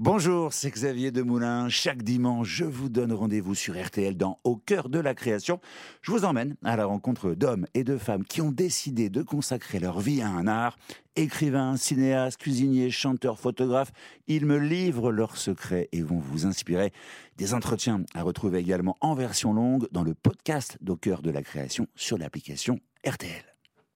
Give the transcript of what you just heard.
Bonjour, c'est Xavier Demoulin. Chaque dimanche, je vous donne rendez-vous sur RTL dans Au cœur de la création. Je vous emmène à la rencontre d'hommes et de femmes qui ont décidé de consacrer leur vie à un art. Écrivains, cinéastes, cuisiniers, chanteurs, photographes, ils me livrent leurs secrets et vont vous inspirer. Des entretiens à retrouver également en version longue dans le podcast d'Au cœur de la création sur l'application RTL.